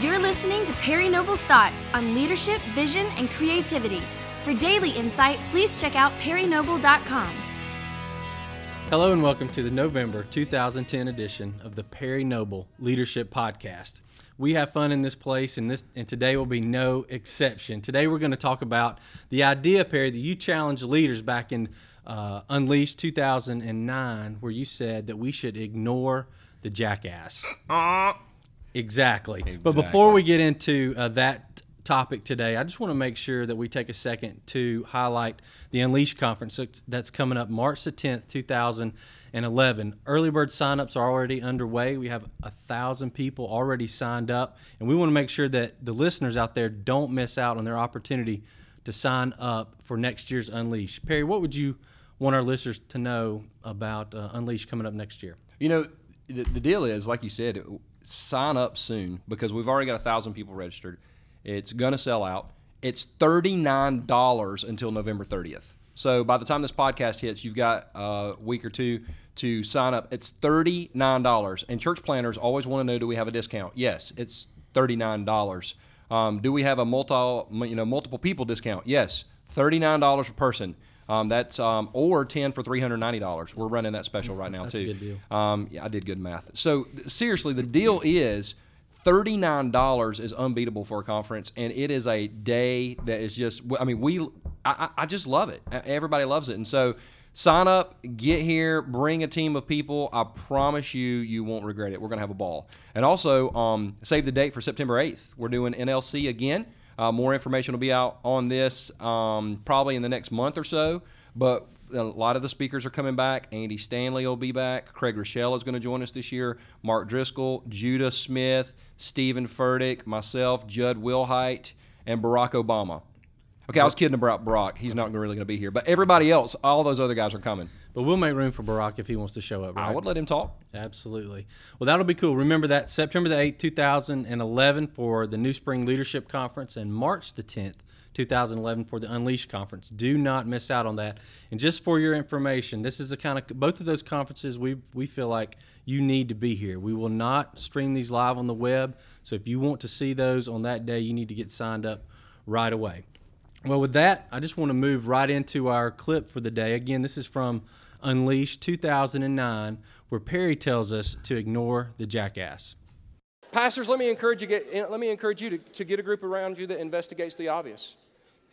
You're listening to Perry Noble's thoughts on leadership, vision, and creativity. For daily insight, please check out perrynoble.com. Hello and welcome to the November 2010 edition of the Perry Noble Leadership Podcast. We have fun in this place, and this and today will be no exception. Today we're going to talk about the idea, Perry, that you challenged leaders back in uh, Unleashed 2009, where you said that we should ignore the jackass. Exactly. But before we get into uh, that topic today, I just want to make sure that we take a second to highlight the Unleash conference that's- that's coming up March the 10th, 2011. Early bird signups are already underway. We have a thousand people already signed up, and we want to make sure that the listeners out there don't miss out on their opportunity to sign up for next year's Unleash. Perry, what would you want our listeners to know about uh, Unleash coming up next year? You know, the, the deal is, like you said, sign up soon because we've already got a thousand people registered. It's to sell out. It's thirty nine dollars until November thirtieth. So by the time this podcast hits, you've got a week or two to sign up. It's thirty nine dollars, and church planners always want to know: Do we have a discount? Yes, it's thirty nine dollars. Um, do we have a multi, you know, multiple people discount? Yes, thirty nine dollars per person. Um, that's um, or ten for three hundred ninety dollars. We're running that special right now That's a too. good deal. Um, yeah, I did good math. So seriously, the deal is thirty nine dollars is unbeatable for a conference, and it is a day that is just. I mean, we. I, I just love it. Everybody loves it, and so. Sign up, get here, bring a team of people. I promise you, you won't regret it. We're going to have a ball. And also, um, save the date for September 8th. We're doing NLC again. Uh, more information will be out on this um, probably in the next month or so. But a lot of the speakers are coming back. Andy Stanley will be back. Craig Groeschel is going to join us this year. Mark Driscoll, Judah Smith, Steven Furtick, myself, Jud Wilhite, and Barack Obama. Okay, I was kidding about Barack. He's not really going to be here. But everybody else, all those other guys are coming. But we'll make room for Barack if he wants to show up. Right? I would let him talk. Absolutely. Well, that'll be cool. Remember that September the 8th, 2011 for the NewSpring Leadership Conference and March the 10th, 2011 for the Unleash Conference. Do not miss out on that. And just for your information, this is the kind of both of those conferences we we feel like you need to be here. We will not stream these live on the web. So if you want to see those on that day, you need to get signed up right away. Well, with that, I just want to move right into our clip for the day. Again, this is from Unleashed 2009, where Perry tells us to ignore the jackass. Pastors, let me encourage you, get, eh, let me encourage you to, to get a group around you that investigates the obvious.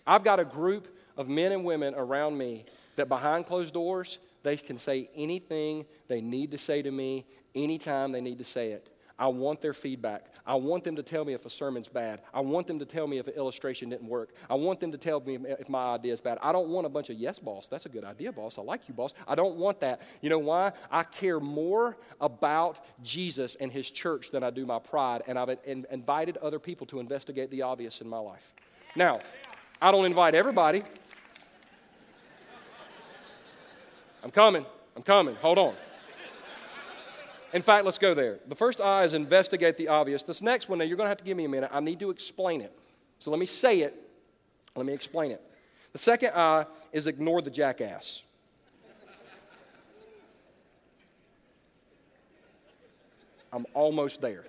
I've got a group of men and women around me that behind closed doors, they can say anything they need to say to me anytime they need to say it. I want their feedback. I want them to tell me if a sermon's bad. I want them to tell me if an illustration didn't work. I want them to tell me if my idea is bad. I don't want a bunch of, yes, boss, that's a good idea, boss. I like you, boss. I don't want that. You know why? I care more about Jesus and his church than I do my pride, and I've in- invited other people to investigate the obvious in my life. Now, I don't invite everybody. I'm coming. I'm coming. Hold on. In fact, let's go there. The first I is investigate the obvious. This next one, now you're going to have to give me a minute. I need to explain it. So let me say it. Let me explain it. The second I is ignore the jackass. I'm almost there.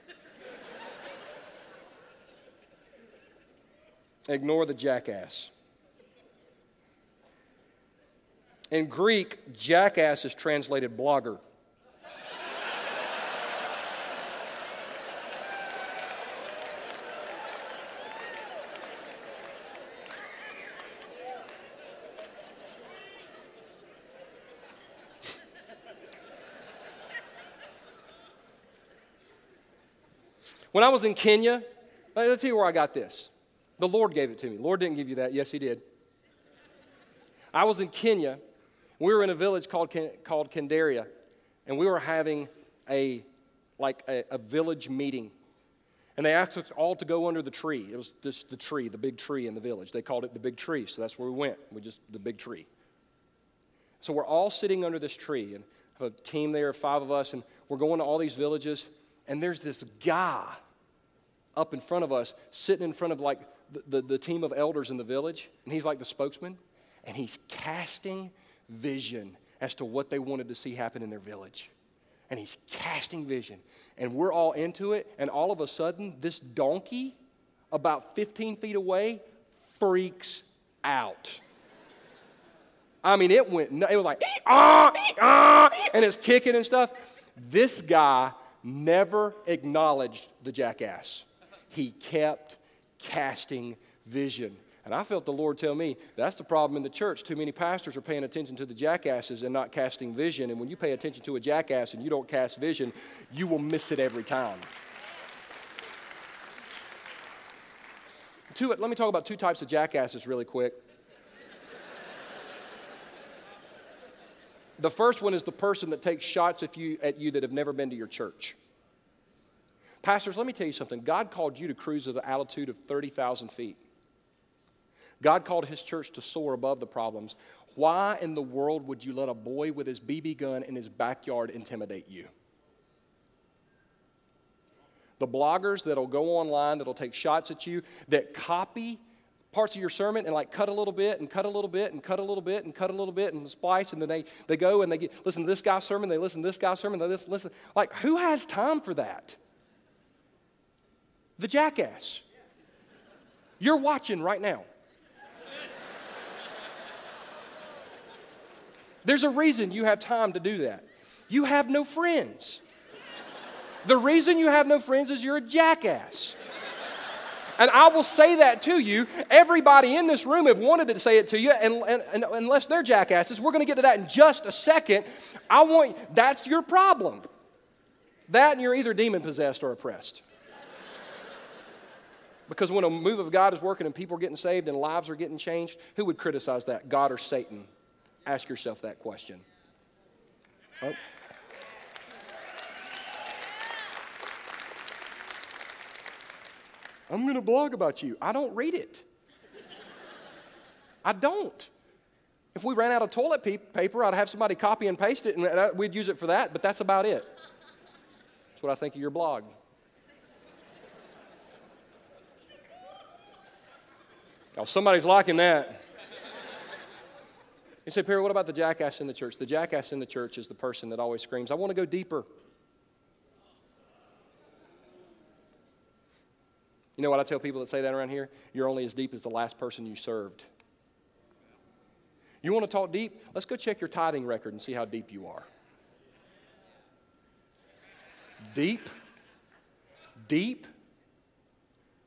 Ignore the jackass. In Greek, jackass is translated blogger. When I was in Kenya, let's tell you where I got this. The Lord gave it to me. Lord didn't give you that. Yes, He did. I was in Kenya. We were in a village called, called Kendaria, and we were having a like a, a village meeting. And they asked us all to go under the tree. It was just the tree, the big tree in the village. They called it the big tree, so that's where we went. We just the big tree. So we're all sitting under this tree, and I have a team there, five of us, and we're going to all these villages, and there's this guy up in front of us, sitting in front of like the, the, the team of elders in the village, and he's like the spokesman, and he's casting vision as to what they wanted to see happen in their village. and he's casting vision. And we're all into it, and all of a sudden, this donkey, about 15 feet away, freaks out. I mean, it went, it was like, ah, ah, and it's kicking and stuff. This guy never acknowledged the jackass. He kept casting vision. And I felt the Lord tell me that's the problem in the church. Too many pastors are paying attention to the jackasses and not casting vision. And when you pay attention to a jackass and you don't cast vision, you will miss it every time. Two, let me talk about two types of jackasses really quick. The first one is the person that takes shots at you, at you that have never been to your church. Pastors, let me tell you something. God called you to cruise at an altitude of 30,000 feet. God called his church to soar above the problems. Why in the world would you let a boy with his BB gun in his backyard intimidate you? The bloggers that'll go online, that'll take shots at you, that copy parts of your sermon and like cut a little bit and cut a little bit and cut a little bit and cut a little bit and splice and then they, they go and they get, listen to this guy's sermon, they listen to this guy's sermon, they listen, listen. Like, who has time for that? The jackass. You're watching right now. There's a reason you have time to do that. You have no friends. The reason you have no friends is you're a jackass. And I will say that to you. Everybody in this room have wanted to say it to you, and, and, and unless they're jackasses, we're going to get to that in just a second. I want that's your problem. That and you're either demon possessed or oppressed. Because when a move of God is working and people are getting saved and lives are getting changed, who would criticize that, God or Satan? Ask yourself that question. Oh. I'm going to blog about you. I don't read it. I don't. If we ran out of toilet paper, I'd have somebody copy and paste it and uh, we'd use it for that, but that's about it. That's what I think of your blog. Now, somebody's liking that. You say, Perry, what about the jackass in the church? The jackass in the church is the person that always screams, I want to go deeper. You know what I tell people that say that around here? You're only as deep as the last person you served. You want to talk deep? Let's go check your tithing record and see how deep you are. Deep? Deep?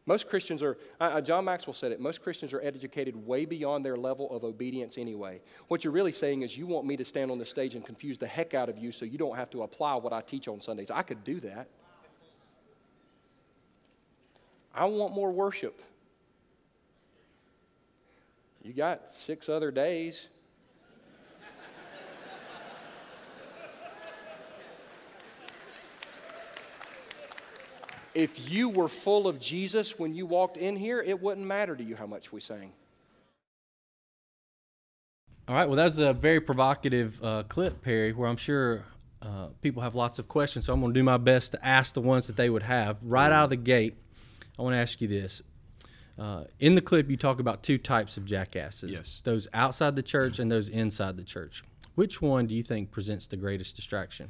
Most Christians are, uh, John Maxwell said it, most Christians are educated way beyond their level of obedience anyway. What you're really saying is, you want me to stand on the stage and confuse the heck out of you so you don't have to apply what I teach on Sundays. I could do that. I want more worship. You got six other days. If you were full of Jesus when you walked in here, it wouldn't matter to you how much we sang. All right, well, that's a very provocative uh, clip, Perry, where I'm sure uh, people have lots of questions. So I'm going to do my best to ask the ones that they would have. Right out of the gate, I want to ask you this. Uh, in the clip, you talk about two types of jackasses yes. those outside the church and those inside the church. Which one do you think presents the greatest distraction?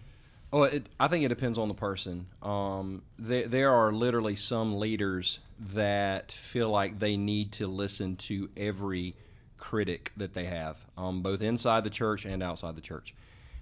Oh, it, I think it depends on the person. Um, there, there are literally some leaders that feel like they need to listen to every critic that they have, um, both inside the church and outside the church.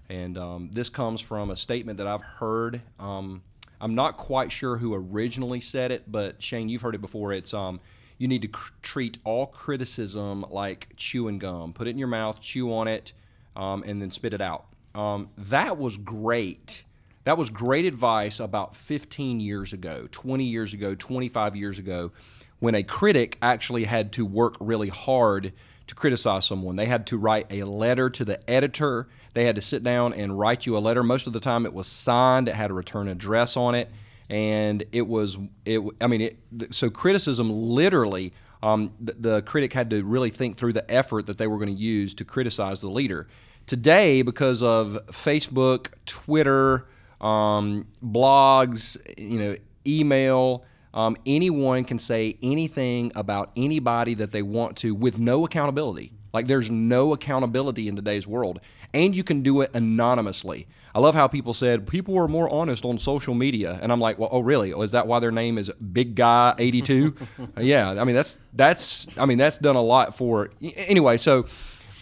And um, this comes from a statement that I've heard. Um, I'm not quite sure who originally said it, but Shane, you've heard it before. It's um, you need to cr- treat all criticism like chewing gum. Put it in your mouth, chew on it, um, and then spit it out. Um, that was great. That was great advice about 15 years ago, 20 years ago, 25 years ago, when a critic actually had to work really hard to criticize someone. They had to write a letter to the editor. They had to sit down and write you a letter. Most of the time, it was signed. It had a return address on it, and it was it. I mean, it, so criticism literally. Um, the, the critic had to really think through the effort that they were going to use to criticize the leader. Today, because of Facebook, Twitter, um, blogs, you know, email, um, anyone can say anything about anybody that they want to with no accountability. Like there's no accountability in today's world, and you can do it anonymously. I love how people said people are more honest on social media, and I'm like, well, oh really? Oh, is that why their name is Big Guy 82? yeah, I mean that's that's I mean that's done a lot for anyway. So,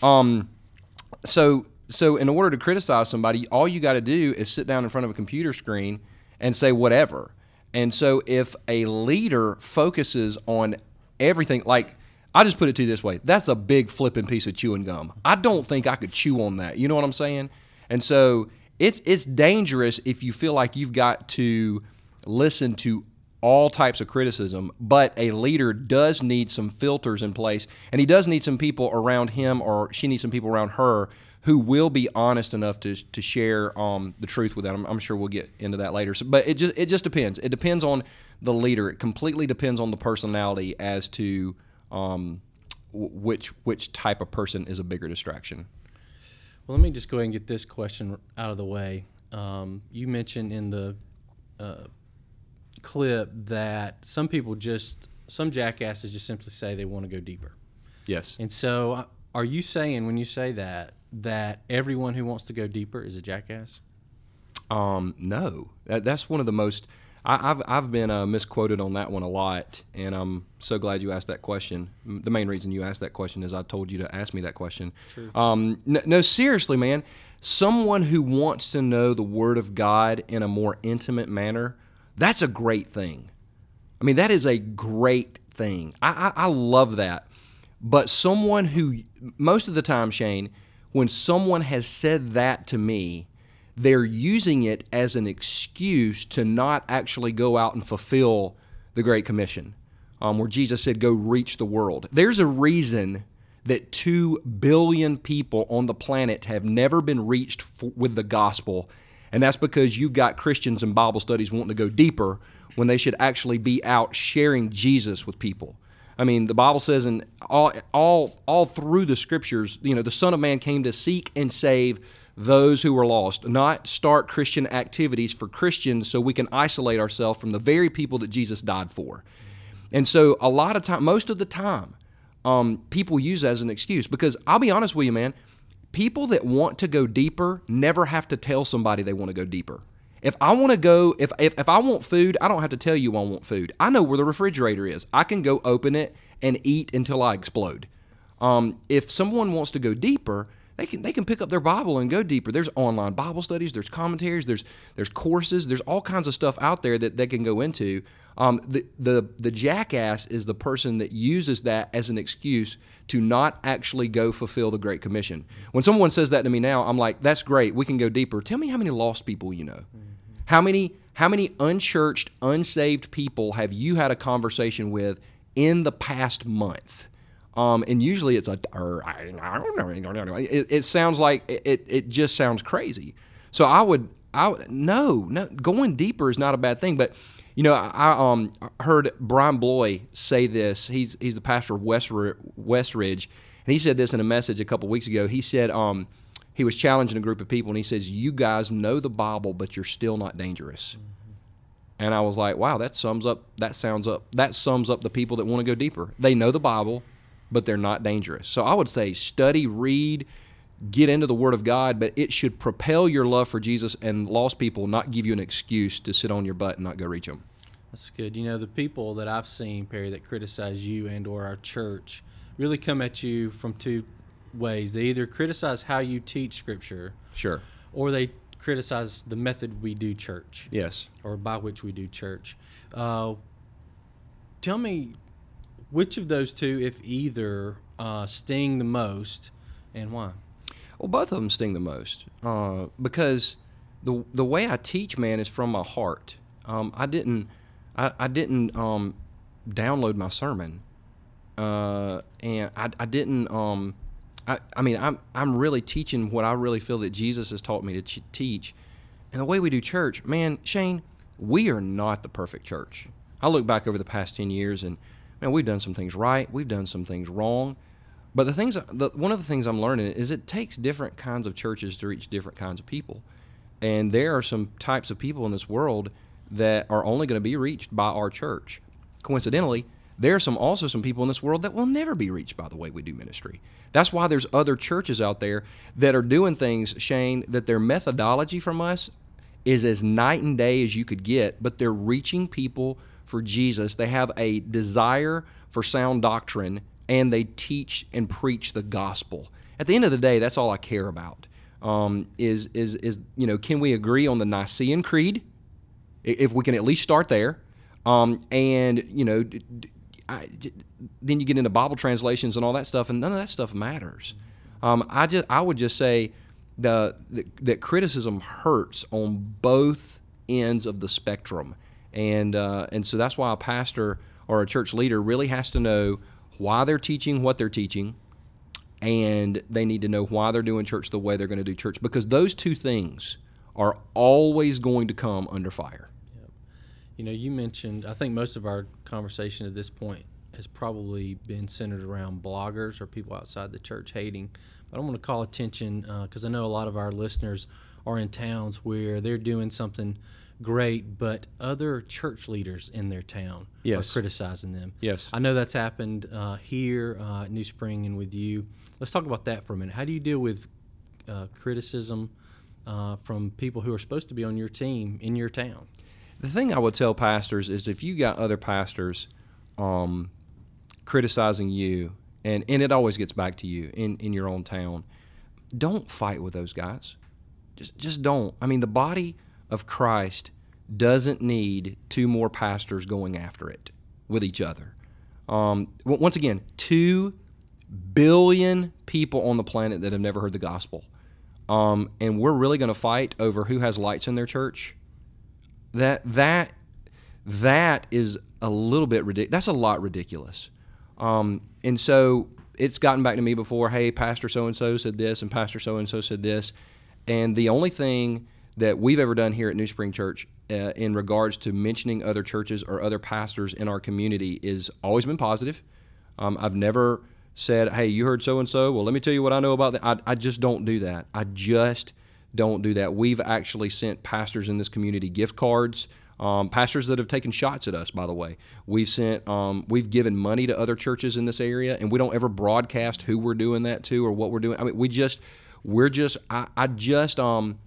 um, so so in order to criticize somebody, all you got to do is sit down in front of a computer screen and say whatever. And so if a leader focuses on everything, like I just put it to you this way, that's a big flipping piece of chewing gum. I don't think I could chew on that. You know what I'm saying? And so it's it's dangerous if you feel like you've got to listen to all types of criticism, but a leader does need some filters in place, and he does need some people around him, or she needs some people around her who will be honest enough to, to share um, the truth with that. I'm, I'm, sure we'll get into that later. So, but it just it just depends. It depends on the leader. It completely depends on the personality as to um, which which type of person is a bigger distraction. Well, let me just go ahead and get this question out of the way. Um, you mentioned in the uh, clip that some people just some jackasses just simply say they want to go deeper. Yes. And so, uh, are you saying when you say that that everyone who wants to go deeper is a jackass? Um, no, that, that's one of the most. I, have I've been uh, misquoted on that one a lot, and I'm so glad you asked that question. The main reason you asked that question is I told you to ask me that question. True. Um, no, no, seriously, man. Someone who wants to know the Word of God in a more intimate manner, that's a great thing. I mean, that is a great thing. I, I, I love that. But someone who, most of the time, Shane, when someone has said that to me, they're using it as an excuse to not actually go out and fulfill the Great Commission, um, where Jesus said, Go reach the world. There's a reason that 2 billion people on the planet have never been reached f- with the gospel, and that's because you've got Christians in Bible studies wanting to go deeper when they should actually be out sharing Jesus with people. I mean, the Bible says in all all all through the scriptures, you know, the Son of Man came to seek and save those who were lost, not start Christian activities for Christians so we can isolate ourselves from the very people that Jesus died for. And so a lot of time, most of the time, um, people use as an excuse because I'll be honest with you, man, people that want to go deeper never have to tell somebody they want to go deeper. If I want to go, if, if, if I want food, I don't have to tell you I want food. I know where the refrigerator is. I can go open it and eat until I explode. Um, if someone wants to go deeper, they can they can pick up their Bible and go deeper. There's online Bible studies, there's commentaries, there's there's courses, there's all kinds of stuff out there that they can go into. Um, the the the jackass is the person that uses that as an excuse to not actually go fulfill the Great Commission. When someone says that to me now, I'm like, that's great. We can go deeper. Tell me how many lost people you know. Mm-hmm. How many how many unchurched, unsaved people have you had a conversation with in the past month? Um, and usually it's a, I don't know. It, it sounds like it, it just sounds crazy. So I would, I would, no, no, going deeper is not a bad thing. But, you know, I um, heard Brian Bloye say this. He's, he's the pastor of West, Westridge. And he said this in a message a couple weeks ago. He said, um, he was challenging a group of people and he says, You guys know the Bible, but you're still not dangerous. Mm-hmm. And I was like, wow, that sums up that sounds up that sums up the people that want to go deeper. They know the Bible, but they're not dangerous. So I would say study, read, get into the Word of God, but it should propel your love for Jesus and lost people, not give you an excuse to sit on your butt and not go reach them. That's good. You know, the people that I've seen, Perry, that criticize you and or our church really come at you from two ways. They either criticize how you teach Scripture, sure, or they criticize the method we do church. Yes, or by which we do church. Uh, tell me, which of those two, if either, uh, sting the most, and why? Well, both of them sting the most uh, because the the way I teach, man, is from my heart. Um, I didn't I, I didn't um, download my sermon, uh, and I, I didn't um, I, I mean, I'm, I'm really teaching what I really feel that Jesus has taught me to ch- teach. And the way we do church, man, Shane, we are not the perfect church. I look back over the past 10 years and, man, we've done some things right, we've done some things wrong. But the things, the, one of the things I'm learning is it takes different kinds of churches to reach different kinds of people. And there are some types of people in this world that are only going to be reached by our church. Coincidentally, there are some also some people in this world that will never be reached by the way we do ministry. That's why there's other churches out there that are doing things, Shane, that their methodology from us is as night and day as you could get, but they're reaching people for Jesus. They have a desire for sound doctrine and they teach and preach the gospel. At the end of the day, that's all I care about. Um, is is is you know, can we agree on the Nicene Creed? If we can at least start there, um, and you know, I, then you get into Bible translations and all that stuff, and none of that stuff matters. Um, I just I would just say the, the, that criticism hurts on both ends of the spectrum, and uh, and so that's why a pastor or a church leader really has to know why they're teaching what they're teaching, and they need to know why they're doing church the way they're going to do church because those two things are always going to come under fire. Yep. You know, you mentioned, I think most of our conversation at this point has probably been centered around bloggers or people outside the church hating. But I want to call attention because uh, I know a lot of our listeners are in towns where they're doing something great, but other church leaders in their town yes. are criticizing them. Yes. I know that's happened uh, here uh, at NewSpring and with you. Let's talk about that for a minute. How do you deal with uh, criticism uh, from people who are supposed to be on your team in your town? The thing I would tell pastors is if you got other pastors um, criticizing you, and, and it always gets back to you in, in your own town, don't fight with those guys. Just, just don't. I mean, the body of Christ doesn't need two more pastors going after it with each other. Um, once again, two billion people on the planet that have never heard the gospel. Um, and we're really going to fight over who has lights in their church. That that that is a little bit ridiculous. That's a lot ridiculous. Um, and so it's gotten back to me before. Hey, Pastor so and so said this, and Pastor so and so said this, and the only thing that we've ever done here at NewSpring Church uh, in regards to mentioning other churches or other pastors in our community is always been positive. Um, I've never said, "Hey, you heard so and so. Well, let me tell you what I know about that." I, I just don't do that. I just don't do that. We've actually sent pastors in this community gift cards. Um, pastors that have taken shots at us, by the way. We've sent, um, we've given money to other churches in this area, and we don't ever broadcast who we're doing that to or what we're doing. I mean, we just, we're just, I, I just, um,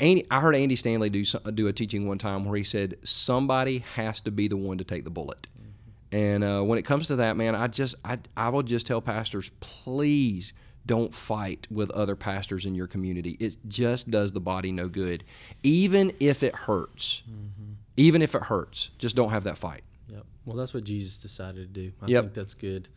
Andy, I heard Andy Stanley do do a teaching one time where he said somebody has to be the one to take the bullet. Mm-hmm. And uh, when it comes to that, man, I just I I will just tell pastors, please don't fight with other pastors in your community. It just does the body no good, even if it hurts. Mm-hmm. Even if it hurts, just don't have that fight. Yep. Well, that's what Jesus decided to do. I yep. think that's good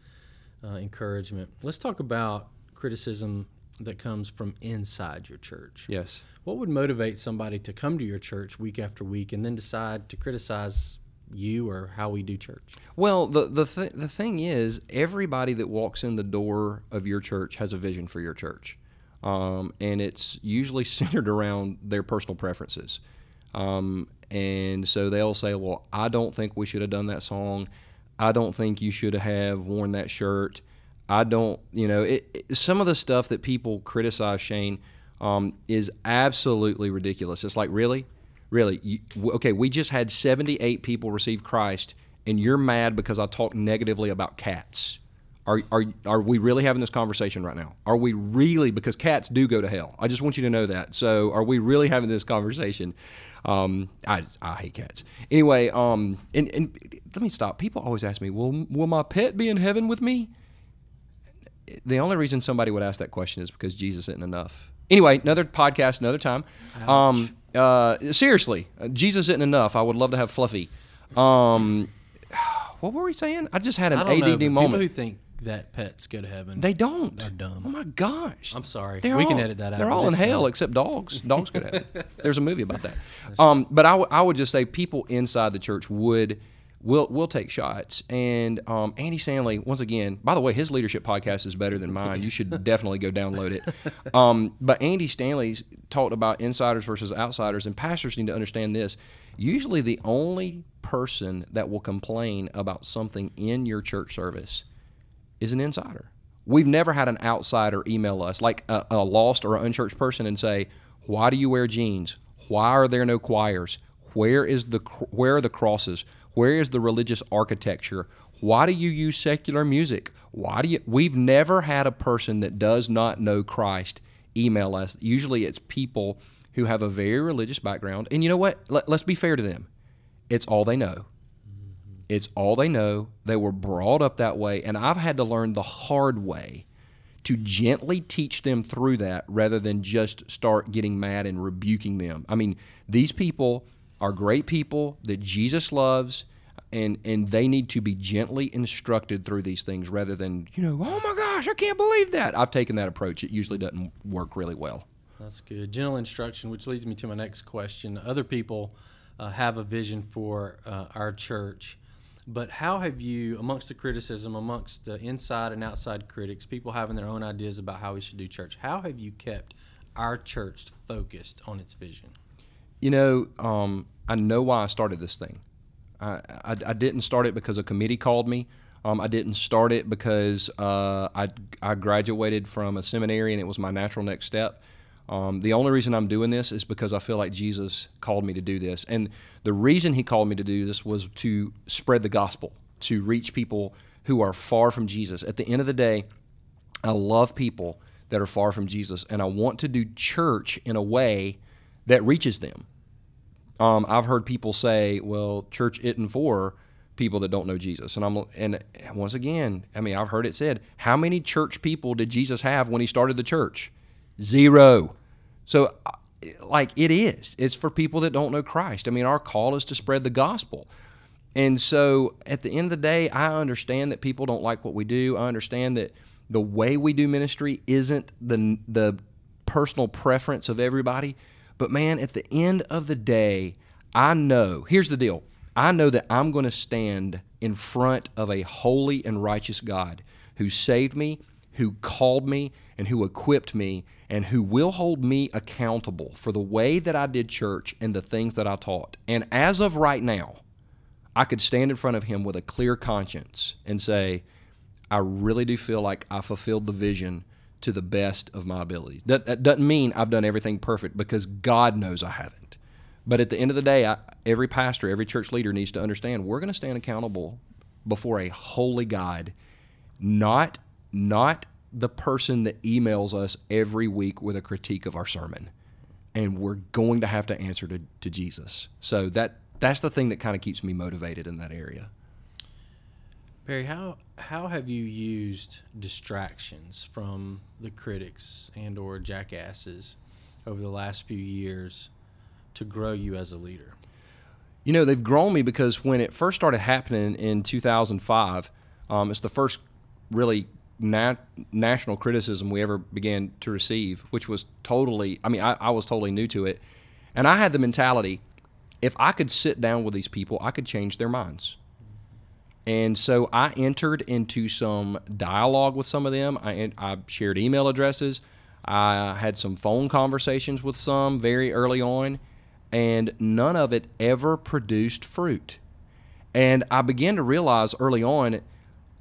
uh, encouragement. Let's talk about criticism that comes from inside your church. Yes. What would motivate somebody to come to your church week after week and then decide to criticize you or how we do church? Well, the the th- the thing is, everybody that walks in the door of your church has a vision for your church, um, and it's usually centered around their personal preferences. Um, and so they'll say, "Well, I don't think we should have done that song. I don't think you should have worn that shirt. I don't, you know, it, it, some of the stuff that people criticize Shane." um, is absolutely ridiculous. It's like, really? Really? You, okay, we just had 78 people receive Christ, and you're mad because I talked negatively about cats. Are, are, are we really having this conversation right now? Are we really, because cats do go to hell. I just want you to know that. So, are we really having this conversation? Um, I, I hate cats. Anyway, um, and, and let me stop. People always ask me, will, will my pet be in heaven with me? The only reason somebody would ask that question is because Jesus isn't enough. Anyway, another podcast, another time. Um, uh, seriously, uh, Jesus isn't enough. I would love to have Fluffy. Um, what were we saying? I just had an I ADD know, moment. People who think that pets go to heaven, they don't. They're dumb. Oh my gosh. I'm sorry. They're we all, can edit that out. They're all in hell dumb. except dogs. Dogs go to heaven. There's a movie about that. Um, but I, w- I would just say people inside the church would will we'll take shots. And um, Andy Stanley, once again, by the way, his leadership podcast is better than mine. You should definitely go download it. Um, but Andy Stanley talked about insiders versus outsiders, and pastors need to understand this. Usually, the only person that will complain about something in your church service is an insider. We've never had an outsider email us, like a, a lost or an unchurched person, and say, Why do you wear jeans? Why are there no choirs? Where is the where are the crosses? Where is the religious architecture? Why do you use secular music? Why do you We've never had a person that does not know Christ email us. Usually it's people who have a very religious background. And you know what? Let, us be fair to them. It's all they know. It's all they know. They were brought up that way. And I've had to learn the hard way to gently teach them through that rather than just start getting mad and rebuking them. I mean, these people are great people that Jesus loves and and they need to be gently instructed through these things rather than, you know, oh my gosh, I can't believe that. I've taken that approach. It usually doesn't work really well. That's good. Gentle instruction, which leads me to my next question. Other people uh, have a vision for uh, our church but how have you, amongst the criticism, amongst the inside and outside critics, people having their own ideas about how we should do church, how have you kept our church focused on its vision? You know, um, I know why I started this thing. I, I, I, didn't start it because a committee called me. Um, I didn't start it because uh, I, I graduated from a seminary and it was my natural next step. Um, the only reason I'm doing this is because I feel like Jesus called me to do this. And the reason he called me to do this was to spread the gospel, to reach people who are far from Jesus. At the end of the day, I love people that are far from Jesus, and I want to do church in a way that reaches them. Um, I've heard people say, well, church isn't for people that don't know Jesus. And I'm and once again, I mean, I've heard it said, how many church people did Jesus have when he started the church? Zero. So, uh, like, it is. It's for people that don't know Christ. I mean, our call is to spread the gospel. And so, at the end of the day, I understand that people don't like what we do. I understand that the way we do ministry isn't the the personal preference of everybody. But man, at the end of the day, I know. Here's the deal. I know that I'm going to stand in front of a holy and righteous God who saved me, who called me, and who equipped me and who will hold me accountable for the way that I did church and the things that I taught. And as of right now, I could stand in front of him with a clear conscience and say, I really do feel like I fulfilled the vision to the best of my ability. That, that doesn't mean I've done everything perfect because God knows I haven't. But at the end of the day, I, every pastor, every church leader needs to understand we're going to stand accountable before a holy God, not not the person that emails us every week with a critique of our sermon. And we're going to have to answer to, to Jesus. So that that's the thing that kind of keeps me motivated in that area. Perry, how how have you used distractions from the critics and or jackasses over the last few years to grow you as a leader? You know, they've grown me because when it first started happening in 2005, um, it's the first really nat- national criticism we ever began to receive, which was totally, I mean, I, I was totally new to it. And I had the mentality if I could sit down with these people, I could change their minds. And so I entered into some dialogue with some of them. I, I shared email addresses. I had some phone conversations with some very early on, and none of it ever produced fruit. And I began to realize early on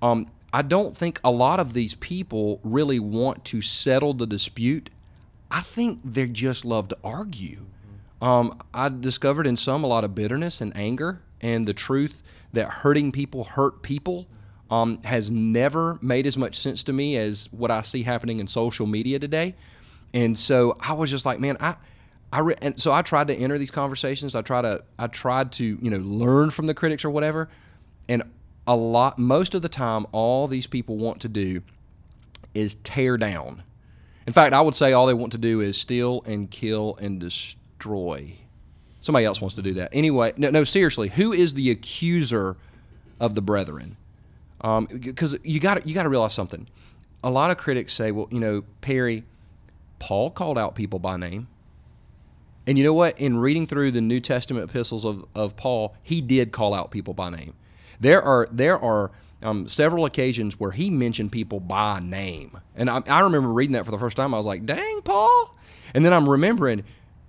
um, I don't think a lot of these people really want to settle the dispute. I think they just love to argue. Um, I discovered in some a lot of bitterness and anger, and the truth that hurting people hurt people um, has never made as much sense to me as what I see happening in social media today. And so I was just like, man, I. I re- and so I tried to enter these conversations. I try to I tried to you know learn from the critics or whatever, and a lot most of the time all these people want to do is tear down. In fact, I would say all they want to do is steal and kill and destroy. Somebody else wants to do that. Anyway, no, no seriously, who is the accuser of the brethren? Because um, you got you got to realize something. A lot of critics say, well, you know, Perry, Paul called out people by name. And you know what? In reading through the New Testament epistles of, of Paul, he did call out people by name. There are there are um, several occasions where he mentioned people by name, and I, I remember reading that for the first time. I was like, "Dang, Paul!" And then I'm remembering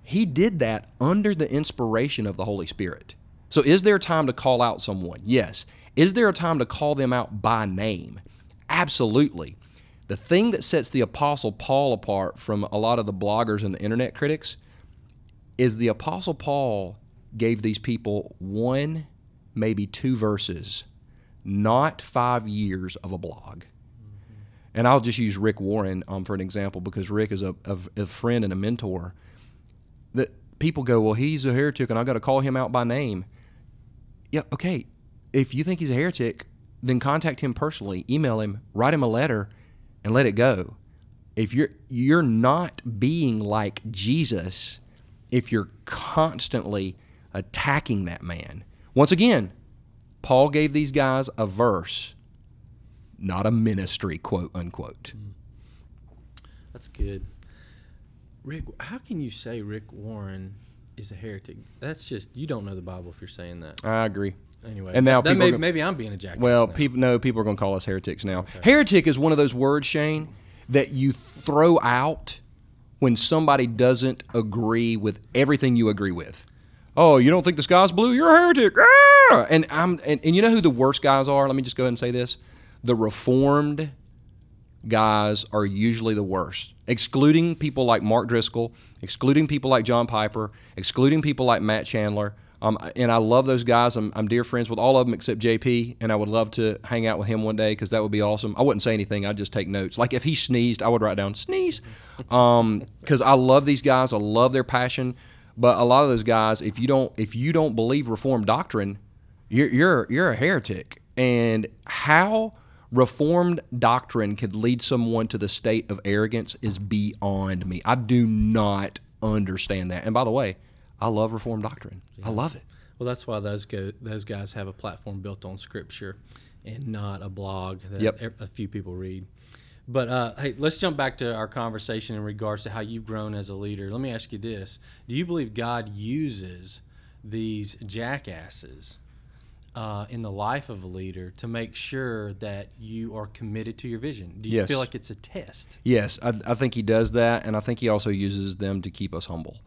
he did that under the inspiration of the Holy Spirit. So, is there a time to call out someone? Yes. Is there a time to call them out by name? Absolutely. The thing that sets the Apostle Paul apart from a lot of the bloggers and the internet critics is the Apostle Paul gave these people one, maybe two verses, not five years of a blog. And I'll just use Rick Warren um, for an example because Rick is a, a, a friend and a mentor. That people go, well, he's a heretic, and I got to call him out by name. Yeah, okay. If you think he's a heretic, then contact him personally, email him, write him a letter, and let it go. If you're you're not being like Jesus, if you're constantly attacking that man. Once again, Paul gave these guys a verse, not a ministry, quote unquote. Mm. That's good. Rick, how can you say Rick Warren is a heretic? That's just you don't know the Bible if you're saying that. I agree. Anyway, And now that may, gonna- maybe I'm being a jackass. Well, now. people no, people are going to call us heretics now. Heretic is one of those words, Shane, that you throw out when somebody doesn't agree with everything you agree with. Oh, you don't think the sky's blue? You're a heretic. Ah! And I'm and, and you know who the worst guys are? Let me just go ahead and say this. The reformed guys are usually the worst, excluding people like Mark Driscoll, excluding people like John Piper, excluding people like Matt Chandler. Um, and I love those guys. I'm, I'm dear friends with all of them except JP, and I would love to hang out with him one day because that would be awesome. I wouldn't say anything; I'd just take notes. Like if he sneezed, I would write down sneeze, because I love these guys. I love their passion. But a lot of those guys, if you don't if you don't believe Reformed doctrine, you're you're you're a heretic. And how reformed doctrine could lead someone to the state of arrogance is beyond me. I do not understand that. And by the way, I love reformed doctrine. I love it. Well, that's why those go, those guys have a platform built on Scripture and not a blog that Yep. a few people read. But uh, hey, let's jump back to our conversation in regards to how you've grown as a leader. Let me ask you this: Do you believe God uses these jackasses uh, in the life of a leader to make sure that you are committed to your vision? Do you Yes. feel like it's a test? Yes, I, I think he does that, and I think he also uses them to keep us humble.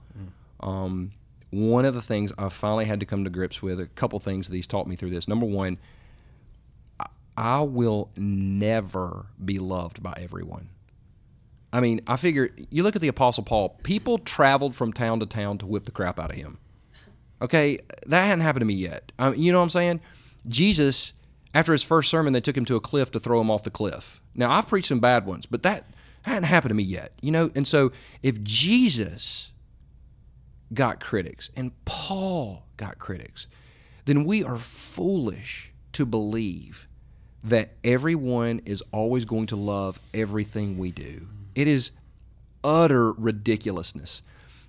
Um, one of the things I finally had to come to grips with, a couple things that he's taught me through this. Number one, I, I will never be loved by everyone. I mean, I figure you look at the Apostle Paul, people traveled from town to town to whip the crap out of him. Okay, that hadn't happened to me yet. Um, you know what I'm saying? Jesus, after his first sermon, they took him to a cliff to throw him off the cliff. Now, I've preached some bad ones, but that hadn't happened to me yet. You know, and so if Jesus got critics and Paul got critics, then we are foolish to believe that everyone is always going to love everything we do. It is utter ridiculousness.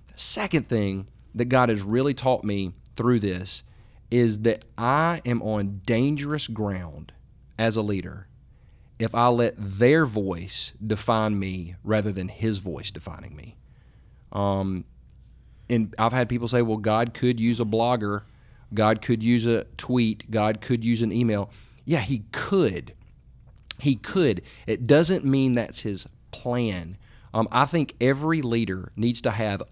The second thing that God has really taught me through this is that I am on dangerous ground as a leader if I let their voice define me rather than his voice defining me. Um, and I've had people say, well, God could use a blogger, God could use a tweet, God could use an email. Yeah, he could. He could. It doesn't mean that's his plan. Um, I think every leader needs to have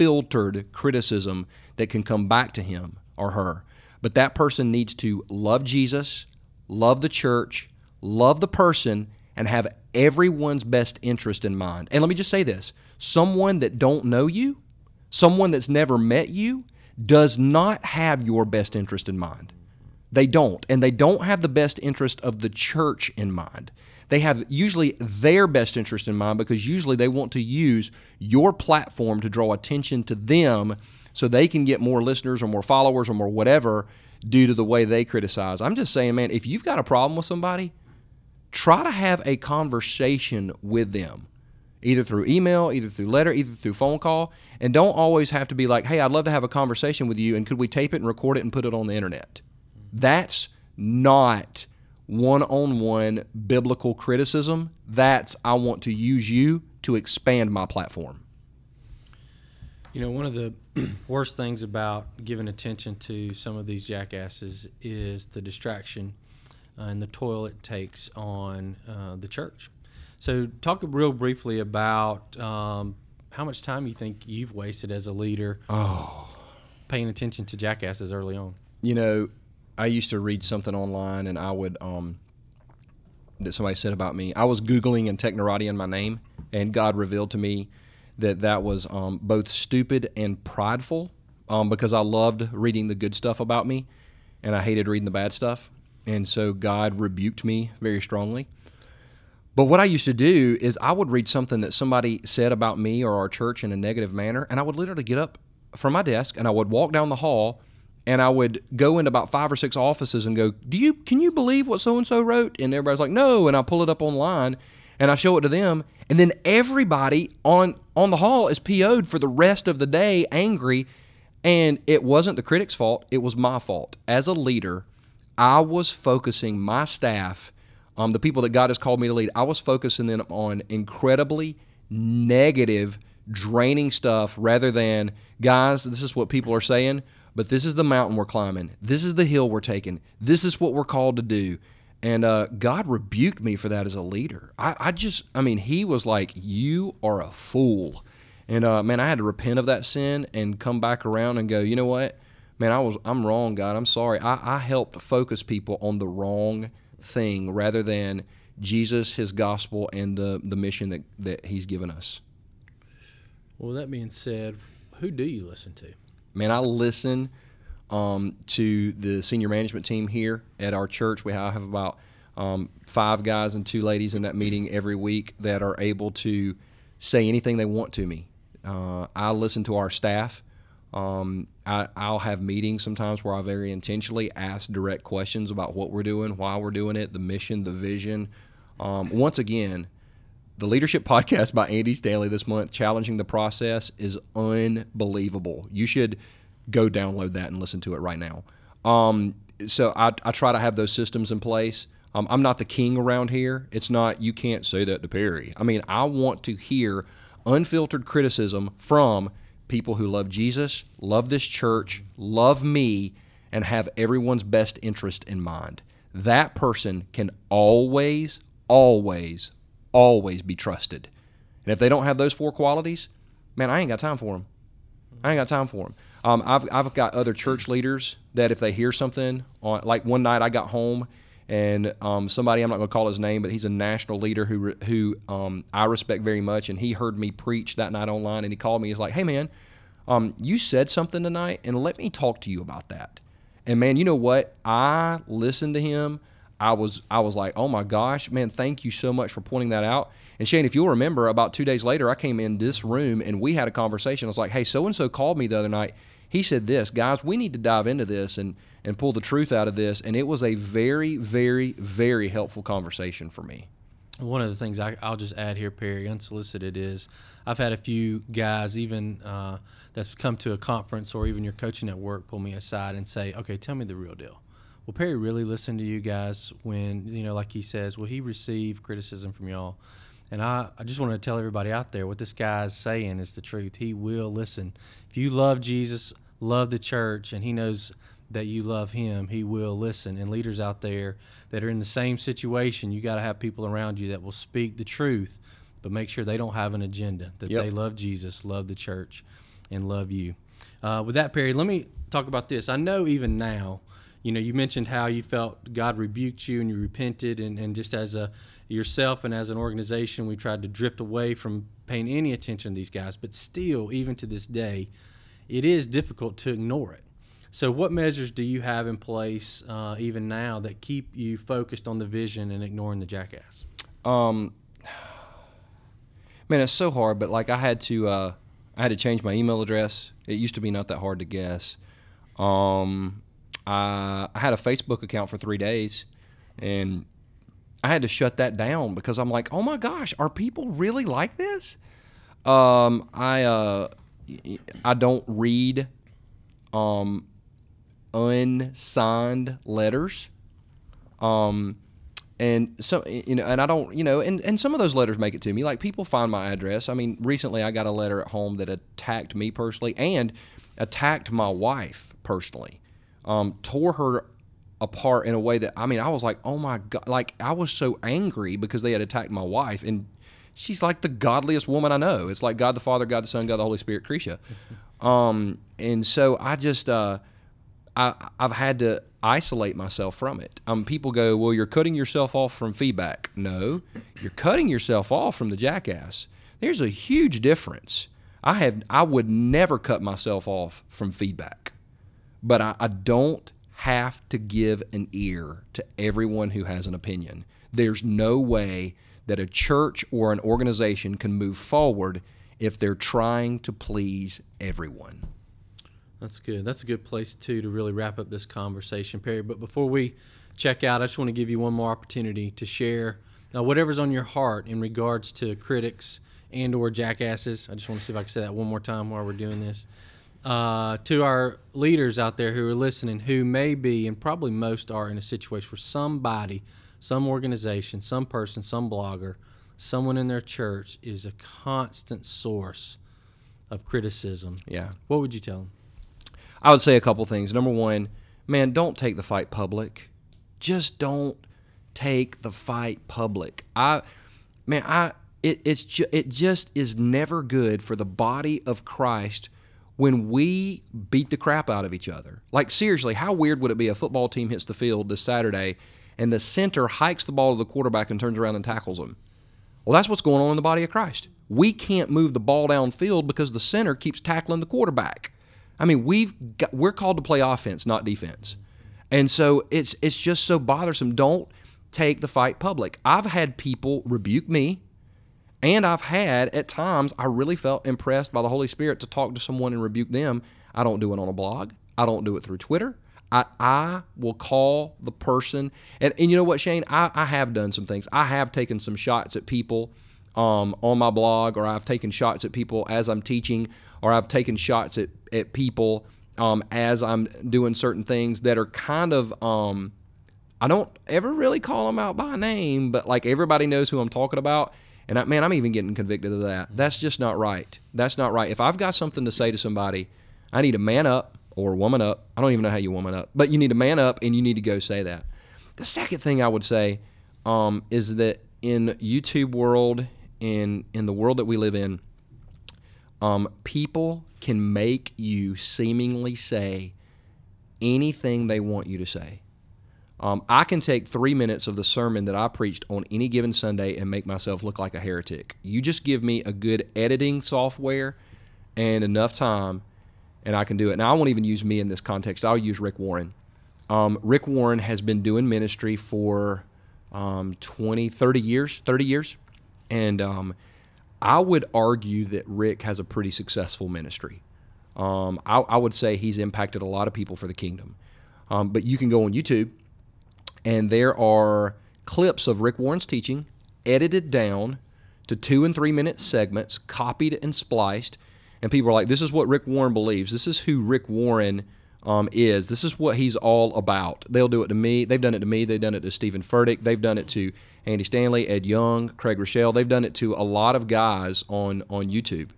unfiltered criticism that can come back to him or her. But that person needs to love Jesus, love the church, love the person, and have everyone's best interest in mind. And let me just say this someone that don't know you, someone that's never met you, does not have your best interest in mind. They don't. And they don't have the best interest of the church in mind. They have usually their best interest in mind because usually they want to use your platform to draw attention to them so they can get more listeners or more followers or more whatever due to the way they criticize. I'm just saying, man, if you've got a problem with somebody, try to have a conversation with them either through email, either through letter, either through phone call. And don't always have to be like, hey, I'd love to have a conversation with you, and could we tape it and record it and put it on the internet? That's not one on one biblical criticism. That's, I want to use you to expand my platform. You know, one of the worst things about giving attention to some of these jackasses is the distraction uh, and the toil it takes on uh, the church. So, talk real briefly about um, how much time you think you've wasted as a leader paying attention to jackasses early on. You know, I used to read something online and I would, um, that somebody said about me. I was Googling and Technorati in my name, and God revealed to me that that was um, both stupid and prideful um, because I loved reading the good stuff about me, and I hated reading the bad stuff. And so God rebuked me very strongly. But what I used to do is I would read something that somebody said about me or our church in a negative manner, and I would literally get up from my desk and I would walk down the hall and I would go into about five or six offices and go, "Do you can you believe what so and so wrote?" And everybody's like, "No," and I pull it up online and I show it to them, and then everybody on on the hall is PO'd for the rest of the day, angry. And it wasn't the critic's fault; it was my fault. As a leader, I was focusing my staff, um, the people that God has called me to lead. I was focusing them on incredibly negative, draining stuff rather than guys. This is what people are saying but this is the mountain we're climbing. This is the hill we're taking. This is what we're called to do. And uh, God rebuked me for that as a leader. I, I, just, I mean, He was like, You are a fool. And uh, man, I had to repent of that sin and come back around and go, You know what? Man, I was, I'm wrong, God. I'm sorry. I, I helped focus people on the wrong thing rather than Jesus, His gospel, and the, the mission that, that He's given us. Well, that being said, who do you listen to? Man, I listen um, to the senior management team here at our church. We have about um, five guys and two ladies in that meeting every week that are able to say anything they want to me. Uh, I listen to our staff. Um, I, will have meetings sometimes where I very intentionally ask direct questions about what we're doing, why we're doing it, the mission, the vision. Um, once again, the Leadership Podcast by Andy Stanley this month, Challenging the Process, is unbelievable. You should go download that and listen to it right now. Um, so I, I, try to have those systems in place. Um, I'm not the king around here. It's not, you can't say that to Perry. I mean, I want to hear unfiltered criticism from people who love Jesus, love this church, love me, and have everyone's best interest in mind. That person can always, always, always be trusted. And if they don't have those four qualities, man, I ain't got time for them. I ain't got time for them. Um, I've, I've got other church leaders that if they hear something, on, like one night I got home and um, somebody, I'm not going to call his name, but he's a national leader who, who um, I respect very much. And he heard me preach that night online and he called me. He's like, hey, man, um, you said something tonight and let me talk to you about that. And man, you know what? I listened to him. I was I was like, oh my gosh, man, thank you so much for pointing that out. And Shane, if you'll remember, about two days later, I came in this room and we had a conversation. I was like, hey, so and so called me the other night. He said this, guys, we need to dive into this and and pull the truth out of this. And it was a very, very, very helpful conversation for me. One of the things I, will just add here, Perry, unsolicited, is I've had a few guys, even uh, that's come to a conference or even your coaching at work, pull me aside and say, okay, tell me the real deal will Perry really listen to you guys when, you know, like he says, will he receive criticism from y'all? And I, I just want to tell everybody out there what this guy's saying is the truth. He will listen. If you love Jesus, love the church, and he knows that you love him, he will listen. And leaders out there that are in the same situation, you got to have people around you that will speak the truth, but make sure they don't have an agenda, that yep. they love Jesus, love the church, and love you. Uh, with that, Perry, let me talk about this. I know even now, you know, you mentioned how you felt God rebuked you and you repented, and, and just as a yourself and as an organization, we tried to drift away from paying any attention to these guys. But still, even to this day, it is difficult to ignore it. So, what measures do you have in place, uh, even now, that keep you focused on the vision and ignoring the jackass? Um, man, it's so hard. But like, I had to, uh, I had to change my email address. It used to be not that hard to guess. Um, I, I had a Facebook account for three days, and I had to shut that down because I'm like, oh my gosh, are people really like this? Um, I uh, I don't read um, unsigned letters. Um, and so you know, and I don't, you know, and, and some of those letters make it to me. Like people find my address. I mean, recently I got a letter at home that attacked me personally and attacked my wife personally um, tore her apart in a way that I mean I was like oh my god like I was so angry because they had attacked my wife and she's like the godliest woman I know. It's like God the Father God the Son God the Holy Spirit Krisha. Um, and so I just uh, I I've had to isolate myself from it. Um, people go well you're cutting yourself off from feedback. No you're cutting yourself off from the jackass. There's a huge difference. I have I would never cut myself off from feedback, but I, I don't have to give an ear to everyone who has an opinion. There's no way that a church or an organization can move forward if they're trying to please everyone. That's good. That's a good place too to really wrap up this conversation, Perry. But before we check out, I just want to give you one more opportunity to share uh, whatever's on your heart in regards to critics and or jackasses. I just want to see if I can say that one more time while we're doing this. Uh, to our leaders out there who are listening, who may be and probably most are in a situation where somebody, some organization, some person, some blogger, someone in their church is a constant source of criticism. Yeah. What would you tell them? I would say a couple things. Number one, man, don't take the fight public. Just don't take the fight public. I, man, I it it's ju- it just is never good for the body of Christ when we beat the crap out of each other. Like seriously, how weird would it be a football team hits the field this Saturday and the center hikes the ball to the quarterback and turns around and tackles him? Well, that's what's going on in the body of Christ. We can't move the ball downfield because the center keeps tackling the quarterback. I mean, we've got, we're called to play offense, not defense. And so it's it's just so bothersome. Don't take the fight public. I've had people rebuke me, and I've had at times I really felt impressed by the Holy Spirit to talk to someone and rebuke them. I don't do it on a blog. I don't do it through Twitter. I, I will call the person and, and you know what, Shane? I, I have done some things. I have taken some shots at people um, on my blog, or I've taken shots at people as I'm teaching, or I've taken shots at, at people um, as I'm doing certain things that are kind of um, I don't ever really call them out by name, but like everybody knows who I'm talking about. And I, man, I'm even getting convicted of that. That's just not right. That's not right. If I've got something to say to somebody, I need to man up or woman up. I don't even know how you woman up, but you need to man up and you need to go say that. The second thing I would say um, is that in YouTube world, in in the world that we live in, um, people can make you seemingly say anything they want you to say. Um, I can take three minutes of the sermon that I preached on any given Sunday and make myself look like a heretic. You just give me a good editing software and enough time, and I can do it. Now, I won't even use me in this context, I'll use Rick Warren. Um, Rick Warren has been doing ministry for um, 20, 30 years, 30 years. And um, I would argue that Rick has a pretty successful ministry. Um, I, I, would say he's impacted a lot of people for the kingdom. Um, but you can go on YouTube, and there are clips of Rick Warren's teaching edited down to two and three minute segments, copied and spliced. And people are like, this is what Rick Warren believes. This is who Rick Warren um, is. This is what he's all about. They'll do it to me. They've done it to me. They've done it to Steven Furtick. They've done it to Andy Stanley, Ed Young, Craig Groeschel. They've done it to a lot of guys on on YouTube.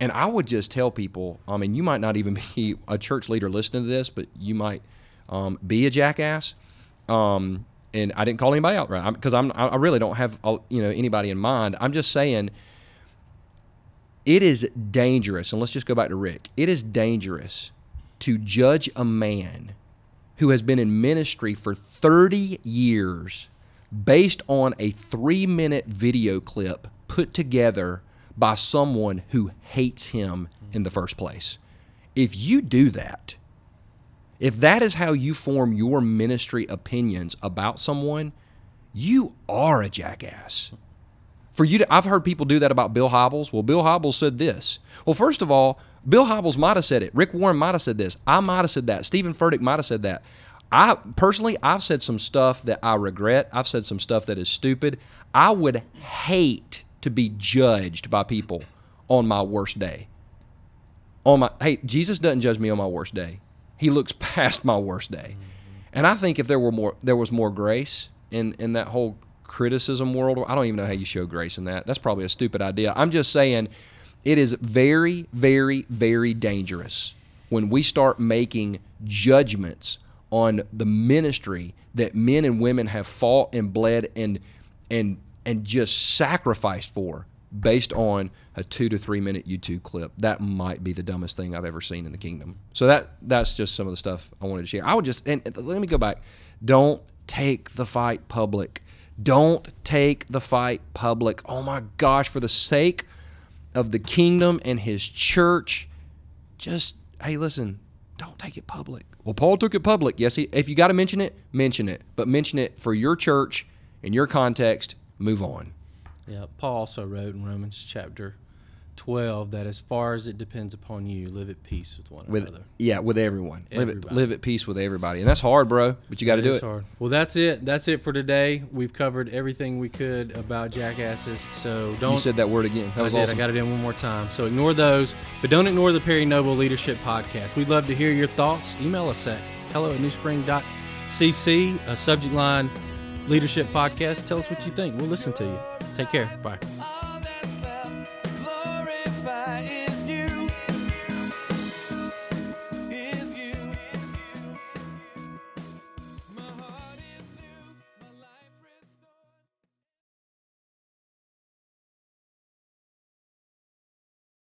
And I would just tell people, I mean, you might not even be a church leader listening to this, but you might um, be a jackass. Um, and I didn't call anybody out right because I'm, I really don't have you know anybody in mind. I'm just saying it is dangerous. And let's just go back to Rick. It is dangerous to judge a man who has been in ministry for 30 years based on a three minute video clip put together by someone who hates him in the first place. If you do that, if that is how you form your ministry opinions about someone, you are a jackass. For you to, I've heard people do that about Bill Hybels. Well, Bill Hybels said this. Well, first of all, Bill Hybels might have said it. Rick Warren might have said this. I might have said that. Steven Furtick might have said that. I personally, I've said some stuff that I regret. I've said some stuff that is stupid. I would hate to be judged by people on my worst day. On my hey, Jesus doesn't judge me on my worst day. He looks past my worst day. And I think if there were more there was more grace in in that whole criticism world, I don't even know how you show grace in that. That's probably a stupid idea. I'm just saying it is very, very, very dangerous when we start making judgments on the ministry that men and women have fought and bled and and and just sacrificed for based on a two to three minute YouTube clip. That might be the dumbest thing I've ever seen in the kingdom. So that that's just some of the stuff I wanted to share. I would just and let me go back. Don't take the fight public. Don't take the fight public. Oh my gosh, for the sake of the kingdom and his church, just hey, listen, don't take it public. Well, Paul took it public. Yes, he, if you got to mention it, mention it, but mention it for your church in your context. Move on. Yeah, Paul also wrote in Romans chapter 12 that as far as it depends upon you, live at peace with one With another. yeah, with everyone. Live at, live at peace with everybody, and that's hard, bro. But you got to do it. hard. Well, that's it. That's it for today. We've covered everything we could about jackasses. So don't. You said that word again. That was I did. awesome. I got it in one more time. So ignore those, but don't ignore the Perry Noble Leadership Podcast. We'd love to hear your thoughts. Email us at hello at newspring.cc, a subject line leadership podcast. Tell us what you think. We'll listen to you. Take care. Bye.